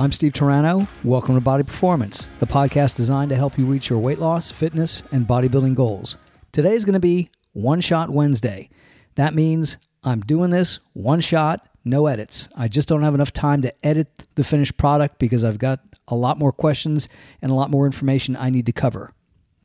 I'm Steve Turano. Welcome to Body Performance, the podcast designed to help you reach your weight loss, fitness, and bodybuilding goals. Today is going to be One Shot Wednesday. That means I'm doing this one shot, no edits. I just don't have enough time to edit the finished product because I've got a lot more questions and a lot more information I need to cover.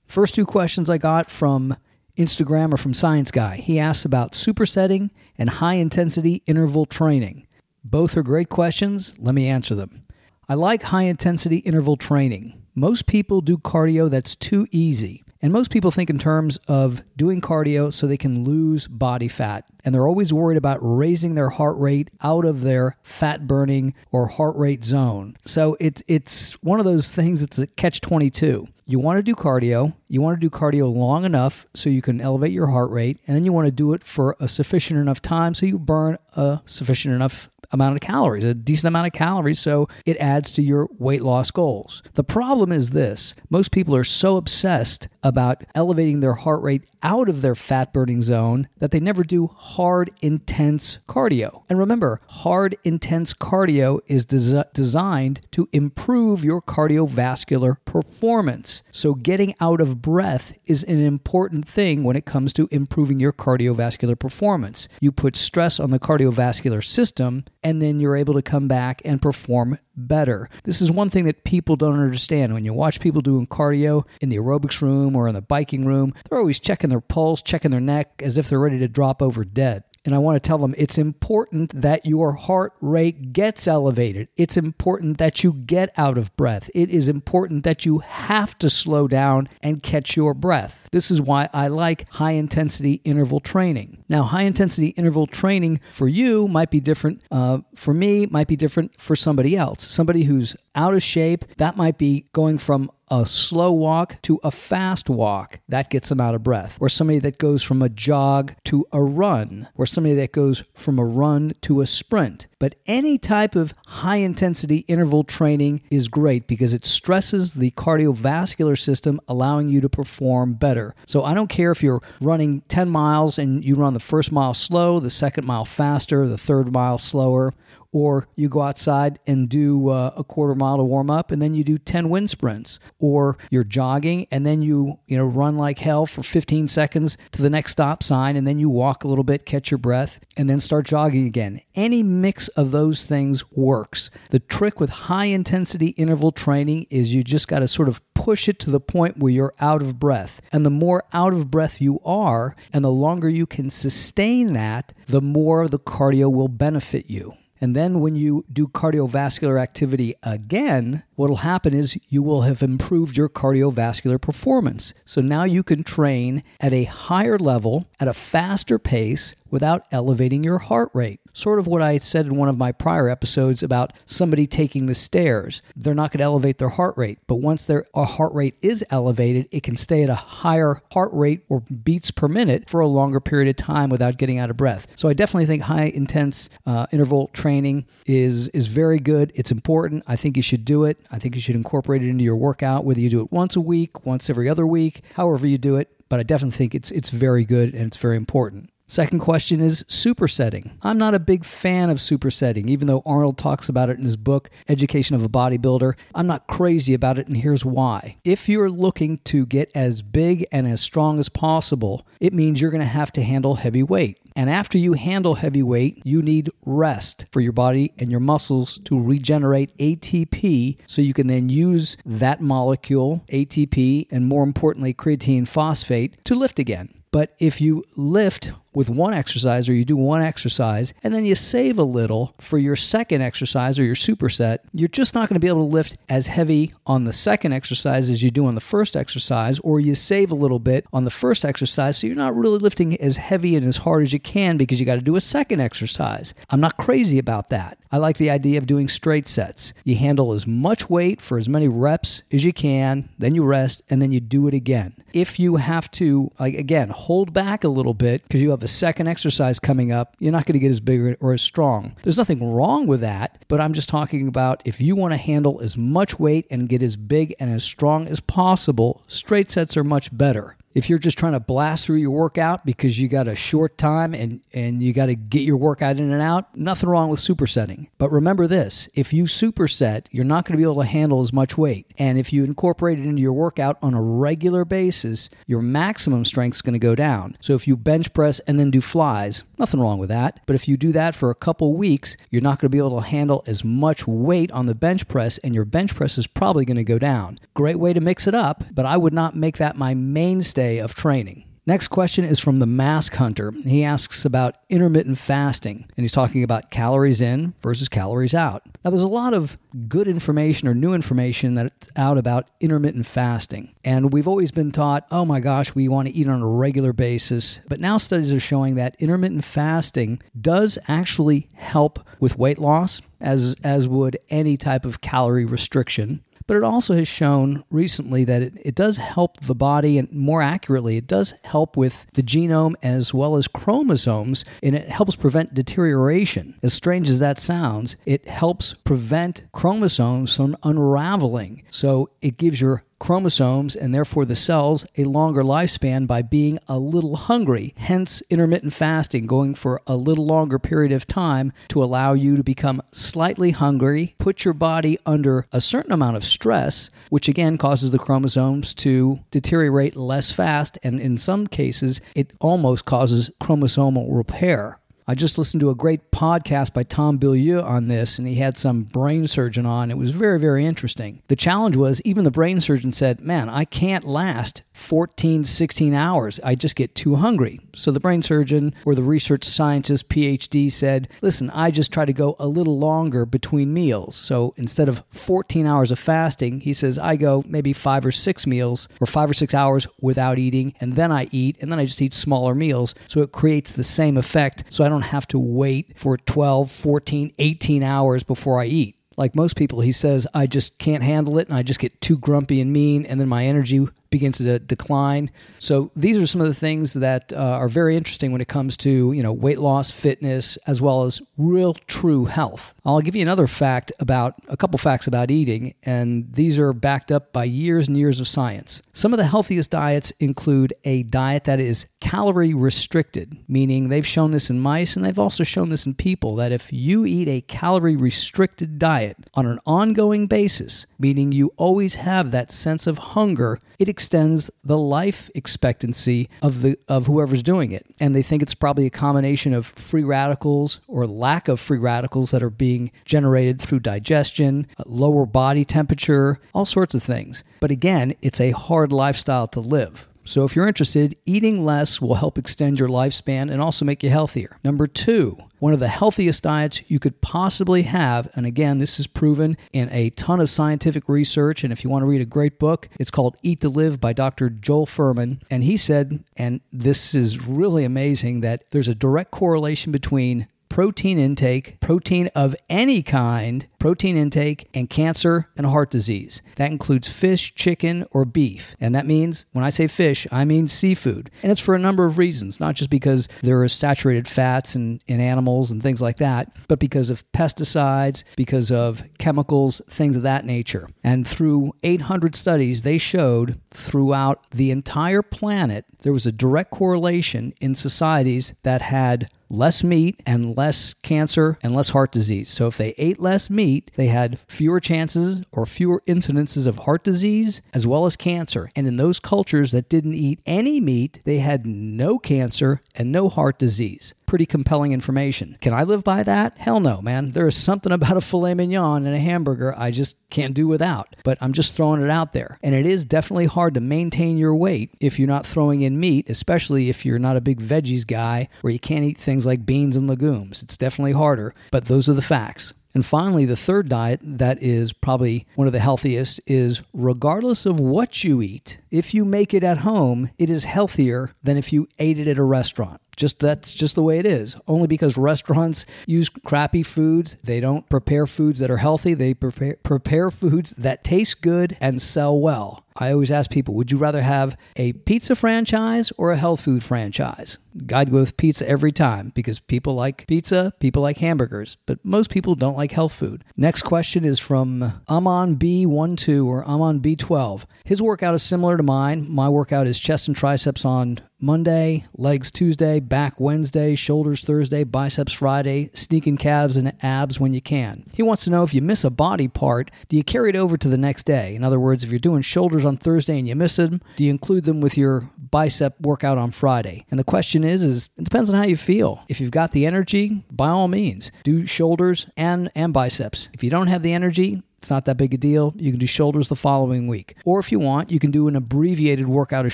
First two questions I got from Instagram or from Science Guy. He asks about supersetting and high intensity interval training. Both are great questions. Let me answer them. I like high intensity interval training. Most people do cardio that's too easy. And most people think in terms of doing cardio so they can lose body fat. And they're always worried about raising their heart rate out of their fat burning or heart rate zone. So it's it's one of those things that's a catch 22. You want to do cardio, you want to do cardio long enough so you can elevate your heart rate, and then you want to do it for a sufficient enough time so you burn a sufficient enough amount of calories, a decent amount of calories, so it adds to your weight loss goals. The problem is this most people are so obsessed about elevating their heart rate out of their fat burning zone that they never do hard, intense cardio. And remember, hard, intense cardio is des- designed to improve your cardiovascular performance. So, getting out of breath is an important thing when it comes to improving your cardiovascular performance. You put stress on the cardiovascular system, and then you're able to come back and perform better. This is one thing that people don't understand. When you watch people doing cardio in the aerobics room or in the biking room, they're always checking their pulse, checking their neck as if they're ready to drop over dead. And I want to tell them it's important that your heart rate gets elevated. It's important that you get out of breath. It is important that you have to slow down and catch your breath. This is why I like high intensity interval training. Now, high intensity interval training for you might be different. Uh, for me, might be different for somebody else. Somebody who's out of shape, that might be going from a slow walk to a fast walk, that gets them out of breath. Or somebody that goes from a jog to a run, or somebody that goes from a run to a sprint. But any type of high intensity interval training is great because it stresses the cardiovascular system, allowing you to perform better. So I don't care if you're running 10 miles and you run the first mile slow, the second mile faster, the third mile slower or you go outside and do uh, a quarter mile to warm up and then you do 10 wind sprints or you're jogging and then you you know run like hell for 15 seconds to the next stop sign and then you walk a little bit catch your breath and then start jogging again. Any mix of those things works. The trick with high intensity interval training is you just got to sort of push it to the point where you're out of breath. And the more out of breath you are and the longer you can sustain that the more the cardio will benefit you and then when you do cardiovascular activity again, what will happen is you will have improved your cardiovascular performance. So now you can train at a higher level, at a faster pace, without elevating your heart rate. Sort of what I said in one of my prior episodes about somebody taking the stairs. They're not going to elevate their heart rate, but once their heart rate is elevated, it can stay at a higher heart rate or beats per minute for a longer period of time without getting out of breath. So I definitely think high intense uh, interval training is is very good. It's important. I think you should do it. I think you should incorporate it into your workout, whether you do it once a week, once every other week, however you do it. But I definitely think it's it's very good and it's very important. Second question is supersetting. I'm not a big fan of supersetting, even though Arnold talks about it in his book, Education of a Bodybuilder. I'm not crazy about it, and here's why. If you're looking to get as big and as strong as possible, it means you're going to have to handle heavy weight. And after you handle heavy weight, you need rest for your body and your muscles to regenerate ATP so you can then use that molecule, ATP, and more importantly, creatine phosphate, to lift again. But if you lift with one exercise or you do one exercise and then you save a little for your second exercise or your superset, you're just not going to be able to lift as heavy on the second exercise as you do on the first exercise, or you save a little bit on the first exercise. So you're not really lifting as heavy and as hard as you can because you got to do a second exercise. I'm not crazy about that. I like the idea of doing straight sets. You handle as much weight for as many reps as you can, then you rest, and then you do it again. If you have to, like again, hold back a little bit because you have a second exercise coming up, you're not going to get as big or as strong. There's nothing wrong with that, but I'm just talking about if you want to handle as much weight and get as big and as strong as possible, straight sets are much better. If you're just trying to blast through your workout because you got a short time and, and you got to get your workout in and out, nothing wrong with supersetting. But remember this if you superset, you're not going to be able to handle as much weight. And if you incorporate it into your workout on a regular basis, your maximum strength is going to go down. So if you bench press and then do flies, nothing wrong with that. But if you do that for a couple weeks, you're not going to be able to handle as much weight on the bench press, and your bench press is probably going to go down. Great way to mix it up, but I would not make that my mainstay of training. Next question is from the Mask Hunter. He asks about intermittent fasting, and he's talking about calories in versus calories out. Now, there's a lot of good information or new information that's out about intermittent fasting. And we've always been taught, oh my gosh, we want to eat on a regular basis. But now studies are showing that intermittent fasting does actually help with weight loss, as, as would any type of calorie restriction. But it also has shown recently that it, it does help the body, and more accurately, it does help with the genome as well as chromosomes, and it helps prevent deterioration. As strange as that sounds, it helps prevent chromosomes from unraveling. So it gives your chromosomes and therefore the cells a longer lifespan by being a little hungry. Hence, intermittent fasting, going for a little longer period of time to allow you to become slightly hungry, put your body under a certain amount of stress, which again causes the chromosomes to deteriorate less fast. And in some cases, it almost causes chromosomal repair. I just listened to a great podcast by Tom Bilyeu on this, and he had some brain surgeon on. It was very, very interesting. The challenge was even the brain surgeon said, Man, I can't last 14, 16 hours. I just get too hungry. So the brain surgeon or the research scientist, PhD, said, Listen, I just try to go a little longer between meals. So instead of 14 hours of fasting, he says, I go maybe five or six meals or five or six hours without eating, and then I eat, and then I just eat smaller meals. So it creates the same effect. So I don't have to wait for 12, 14, 18 hours before I eat. Like most people, he says, I just can't handle it and I just get too grumpy and mean, and then my energy begins to decline. So these are some of the things that uh, are very interesting when it comes to you know weight loss, fitness, as well as real true health. I'll give you another fact about a couple facts about eating, and these are backed up by years and years of science. Some of the healthiest diets include a diet that is calorie restricted, meaning they've shown this in mice and they've also shown this in people that if you eat a calorie restricted diet on an ongoing basis, meaning you always have that sense of hunger, it extends the life expectancy of the of whoever's doing it. And they think it's probably a combination of free radicals or lack of free radicals that are being generated through digestion, uh, lower body temperature, all sorts of things. But again, it's a hard lifestyle to live. So, if you're interested, eating less will help extend your lifespan and also make you healthier. Number two, one of the healthiest diets you could possibly have, and again, this is proven in a ton of scientific research. And if you want to read a great book, it's called Eat to Live by Dr. Joel Fuhrman. And he said, and this is really amazing, that there's a direct correlation between protein intake, protein of any kind, protein intake, and cancer and heart disease. That includes fish, chicken, or beef. And that means, when I say fish, I mean seafood. And it's for a number of reasons, not just because there are saturated fats in, in animals and things like that, but because of pesticides, because of chemicals, things of that nature. And through 800 studies, they showed throughout the entire planet, there was a direct correlation in societies that had less meat and less cancer and less heart disease. So if they ate less meat, they had fewer chances or fewer incidences of heart disease as well as cancer. And in those cultures that didn't eat any meat, they had no cancer and no heart disease. Pretty compelling information. Can I live by that? Hell no, man. There is something about a filet mignon and a hamburger I just can't do without. But I'm just throwing it out there. And it is definitely hard to maintain your weight if you're not throwing in meat, especially if you're not a big veggies guy or you can't eat things like beans and legumes. It's definitely harder, but those are the facts. And finally, the third diet that is probably one of the healthiest is regardless of what you eat, if you make it at home, it is healthier than if you ate it at a restaurant. Just that's just the way it is. Only because restaurants use crappy foods, they don't prepare foods that are healthy. They prepare prepare foods that taste good and sell well. I always ask people, would you rather have a pizza franchise or a health food franchise? I'd go with pizza every time because people like pizza, people like hamburgers, but most people don't like health food. Next question is from Amon B12 or Amon B12. His workout is similar to mine. My workout is chest and triceps on Monday, legs Tuesday, back Wednesday, shoulders Thursday, biceps Friday, sneaking calves and abs when you can. He wants to know if you miss a body part, do you carry it over to the next day? In other words, if you're doing shoulders on Thursday and you miss them, do you include them with your bicep workout on Friday? And the question is is it depends on how you feel. If you've got the energy, by all means, do shoulders and and biceps. If you don't have the energy, it's not that big a deal. You can do shoulders the following week. Or if you want, you can do an abbreviated workout of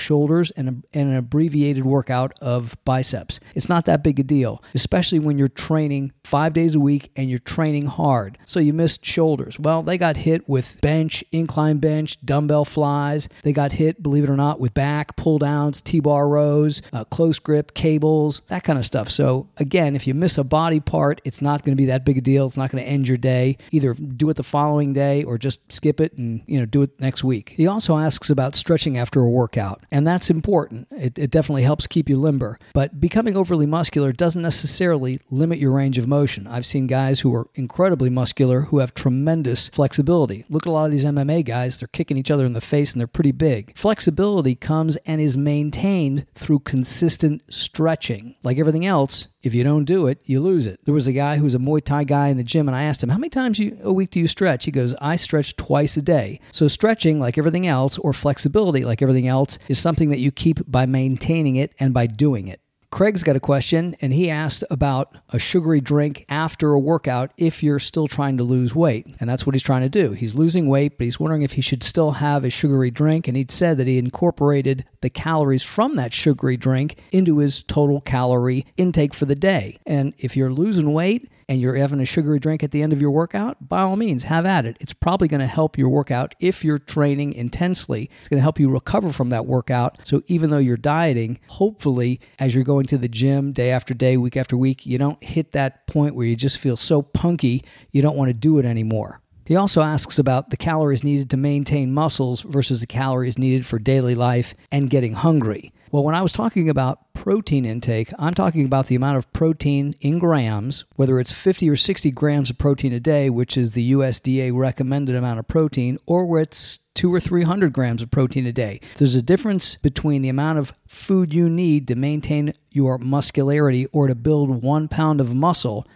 shoulders and, a, and an abbreviated workout of biceps. It's not that big a deal, especially when you're training five days a week and you're training hard. So you missed shoulders. Well, they got hit with bench, incline bench, dumbbell flies. They got hit, believe it or not, with back, pull downs, T bar rows, uh, close grip, cables, that kind of stuff. So again, if you miss a body part, it's not going to be that big a deal. It's not going to end your day. Either do it the following day day or just skip it and you know do it next week. He also asks about stretching after a workout, and that's important. It, it definitely helps keep you limber, but becoming overly muscular doesn't necessarily limit your range of motion. I've seen guys who are incredibly muscular who have tremendous flexibility. Look at a lot of these MMA guys, they're kicking each other in the face and they're pretty big. Flexibility comes and is maintained through consistent stretching. Like everything else, if you don't do it, you lose it. There was a guy who was a Muay Thai guy in the gym, and I asked him, How many times you, a week do you stretch? He goes, I stretch twice a day. So, stretching, like everything else, or flexibility, like everything else, is something that you keep by maintaining it and by doing it. Craig's got a question, and he asked about a sugary drink after a workout if you're still trying to lose weight. And that's what he's trying to do. He's losing weight, but he's wondering if he should still have a sugary drink. And he'd said that he incorporated the calories from that sugary drink into his total calorie intake for the day. And if you're losing weight, and you're having a sugary drink at the end of your workout, by all means, have at it. It's probably going to help your workout if you're training intensely. It's going to help you recover from that workout. So even though you're dieting, hopefully, as you're going to the gym day after day, week after week, you don't hit that point where you just feel so punky you don't want to do it anymore. He also asks about the calories needed to maintain muscles versus the calories needed for daily life and getting hungry. Well, when I was talking about protein intake, I'm talking about the amount of protein in grams, whether it's 50 or 60 grams of protein a day, which is the USDA recommended amount of protein, or where it's two or 300 grams of protein a day. There's a difference between the amount of food you need to maintain your muscularity or to build one pound of muscle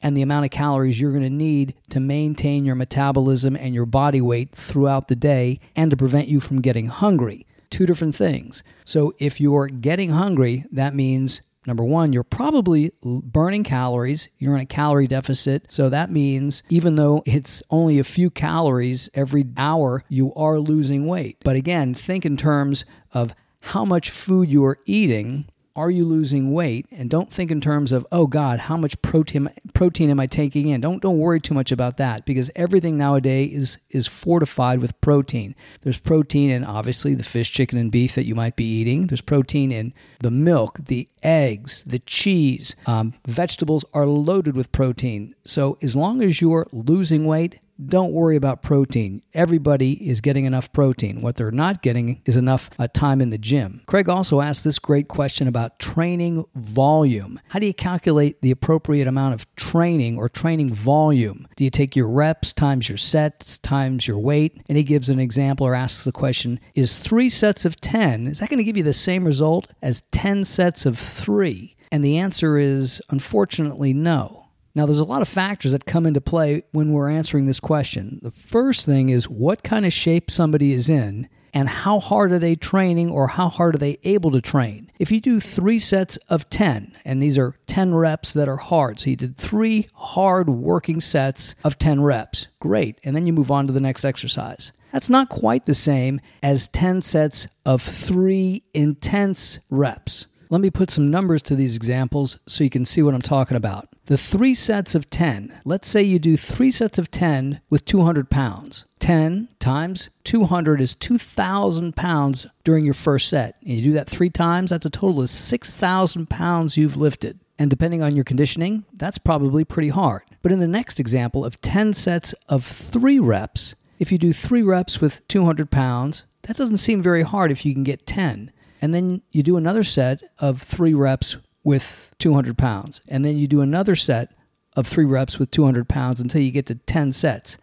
and the amount of calories you're going to need to maintain your metabolism and your body weight throughout the day and to prevent you from getting hungry two different things. So if you're getting hungry, that means Number one, you're probably burning calories. You're in a calorie deficit. So that means even though it's only a few calories every hour, you are losing weight. But again, think in terms of how much food you are eating are you losing weight? And don't think in terms of oh god how much protein protein am i taking in? Don't don't worry too much about that because everything nowadays is is fortified with protein. There's protein in obviously the fish chicken and beef that you might be eating. There's protein in the milk the eggs the cheese. Um, vegetables are loaded with protein. So as long as you're losing weight don't worry about protein. Everybody is getting enough protein. What they're not getting is enough uh, time in the gym. Craig also asked this great question about training volume. How do you calculate the appropriate amount of training or training volume? Do you take your reps times your sets times your weight? And he gives an example or asks the question Is three sets of 10, is that going to give you the same result as 10 sets of three? And the answer is unfortunately no. Now, there's a lot of factors that come into play when we're answering this question. The first thing is what kind of shape somebody is in and how hard are they training or how hard are they able to train. If you do three sets of 10, and these are 10 reps that are hard, so you did three hard working sets of 10 reps, great. And then you move on to the next exercise. That's not quite the same as 10 sets of three intense reps. Let me put some numbers to these examples so you can see what I'm talking about. The three sets of 10, let's say you do three sets of 10 with 200 pounds. 10 times 200 is 2,000 pounds during your first set. And you do that three times, that's a total of 6,000 pounds you've lifted. And depending on your conditioning, that's probably pretty hard. But in the next example of 10 sets of three reps, if you do three reps with 200 pounds, that doesn't seem very hard if you can get 10. And then you do another set of three reps with 200 pounds. And then you do another set of three reps with 200 pounds until you get to 10 sets.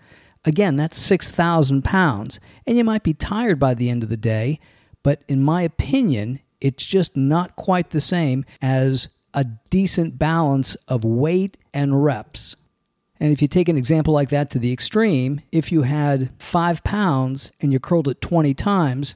Again, that's 6,000 pounds. And you might be tired by the end of the day, but in my opinion, it's just not quite the same as a decent balance of weight and reps. And if you take an example like that to the extreme, if you had five pounds and you curled it 20 times,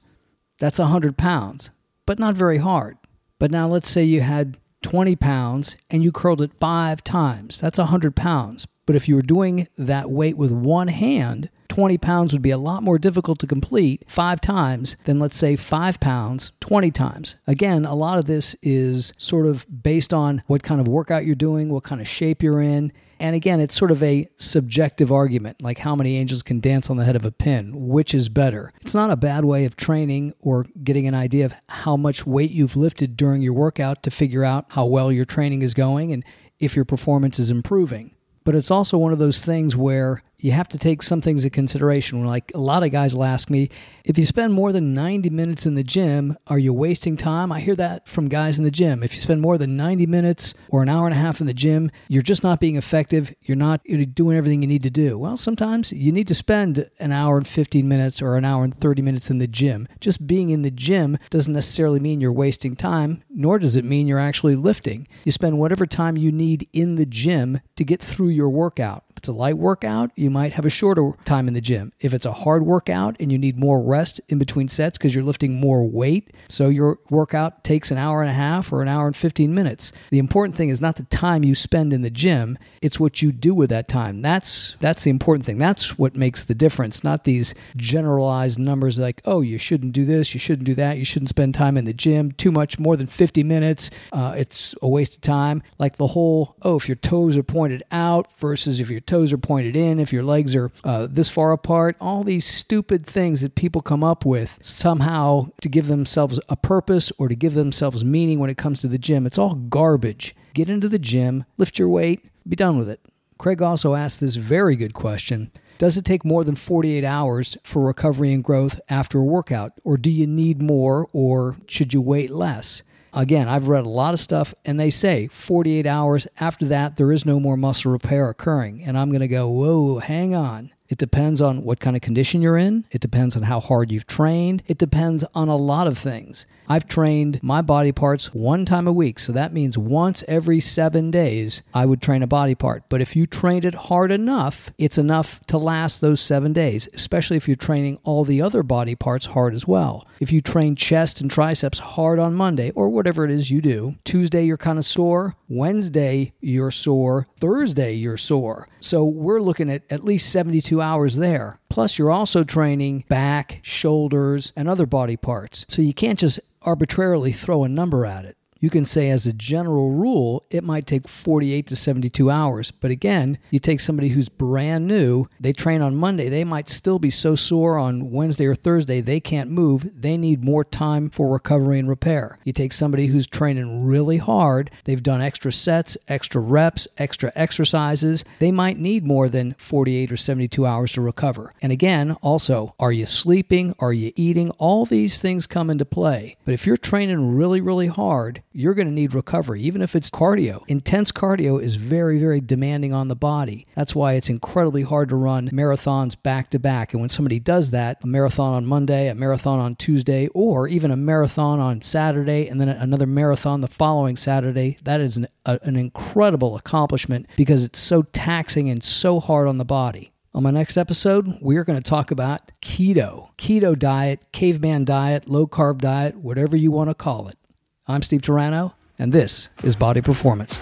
that's 100 pounds, but not very hard. But now let's say you had 20 pounds and you curled it five times, that's 100 pounds. But if you were doing that weight with one hand, 20 pounds would be a lot more difficult to complete five times than, let's say, five pounds 20 times. Again, a lot of this is sort of based on what kind of workout you're doing, what kind of shape you're in. And again, it's sort of a subjective argument, like how many angels can dance on the head of a pin, which is better. It's not a bad way of training or getting an idea of how much weight you've lifted during your workout to figure out how well your training is going and if your performance is improving. But it's also one of those things where you have to take some things into consideration. Like a lot of guys will ask me, if you spend more than 90 minutes in the gym, are you wasting time? I hear that from guys in the gym. If you spend more than 90 minutes or an hour and a half in the gym, you're just not being effective. You're not doing everything you need to do. Well, sometimes you need to spend an hour and 15 minutes or an hour and 30 minutes in the gym. Just being in the gym doesn't necessarily mean you're wasting time, nor does it mean you're actually lifting. You spend whatever time you need in the gym to get through your workout it's a light workout, you might have a shorter time in the gym. If it's a hard workout and you need more rest in between sets because you're lifting more weight, so your workout takes an hour and a half or an hour and 15 minutes. The important thing is not the time you spend in the gym, it's what you do with that time. That's that's the important thing. That's what makes the difference, not these generalized numbers like, "Oh, you shouldn't do this, you shouldn't do that, you shouldn't spend time in the gym too much more than 50 minutes. Uh, it's a waste of time." Like the whole, "Oh, if your toes are pointed out versus if your toes are pointed in, if your legs are uh, this far apart, all these stupid things that people come up with somehow to give themselves a purpose or to give themselves meaning when it comes to the gym. It's all garbage. Get into the gym, lift your weight, be done with it. Craig also asked this very good question. Does it take more than 48 hours for recovery and growth after a workout? Or do you need more or should you wait less? Again, I've read a lot of stuff, and they say 48 hours after that, there is no more muscle repair occurring. And I'm going to go, whoa, hang on. It depends on what kind of condition you're in. It depends on how hard you've trained. It depends on a lot of things. I've trained my body parts one time a week, so that means once every seven days I would train a body part. But if you trained it hard enough, it's enough to last those seven days, especially if you're training all the other body parts hard as well. If you train chest and triceps hard on Monday, or whatever it is you do, Tuesday you're kind of sore, Wednesday you're sore, Thursday you're sore. So we're looking at at least 72 hours there. Plus, you're also training back, shoulders, and other body parts. So you can't just arbitrarily throw a number at it. You can say, as a general rule, it might take 48 to 72 hours. But again, you take somebody who's brand new, they train on Monday, they might still be so sore on Wednesday or Thursday, they can't move. They need more time for recovery and repair. You take somebody who's training really hard, they've done extra sets, extra reps, extra exercises, they might need more than 48 or 72 hours to recover. And again, also, are you sleeping? Are you eating? All these things come into play. But if you're training really, really hard, you're going to need recovery, even if it's cardio. Intense cardio is very, very demanding on the body. That's why it's incredibly hard to run marathons back to back. And when somebody does that, a marathon on Monday, a marathon on Tuesday, or even a marathon on Saturday, and then another marathon the following Saturday, that is an, a, an incredible accomplishment because it's so taxing and so hard on the body. On my next episode, we're going to talk about keto. Keto diet, caveman diet, low carb diet, whatever you want to call it. I'm Steve Turano, and this is Body Performance.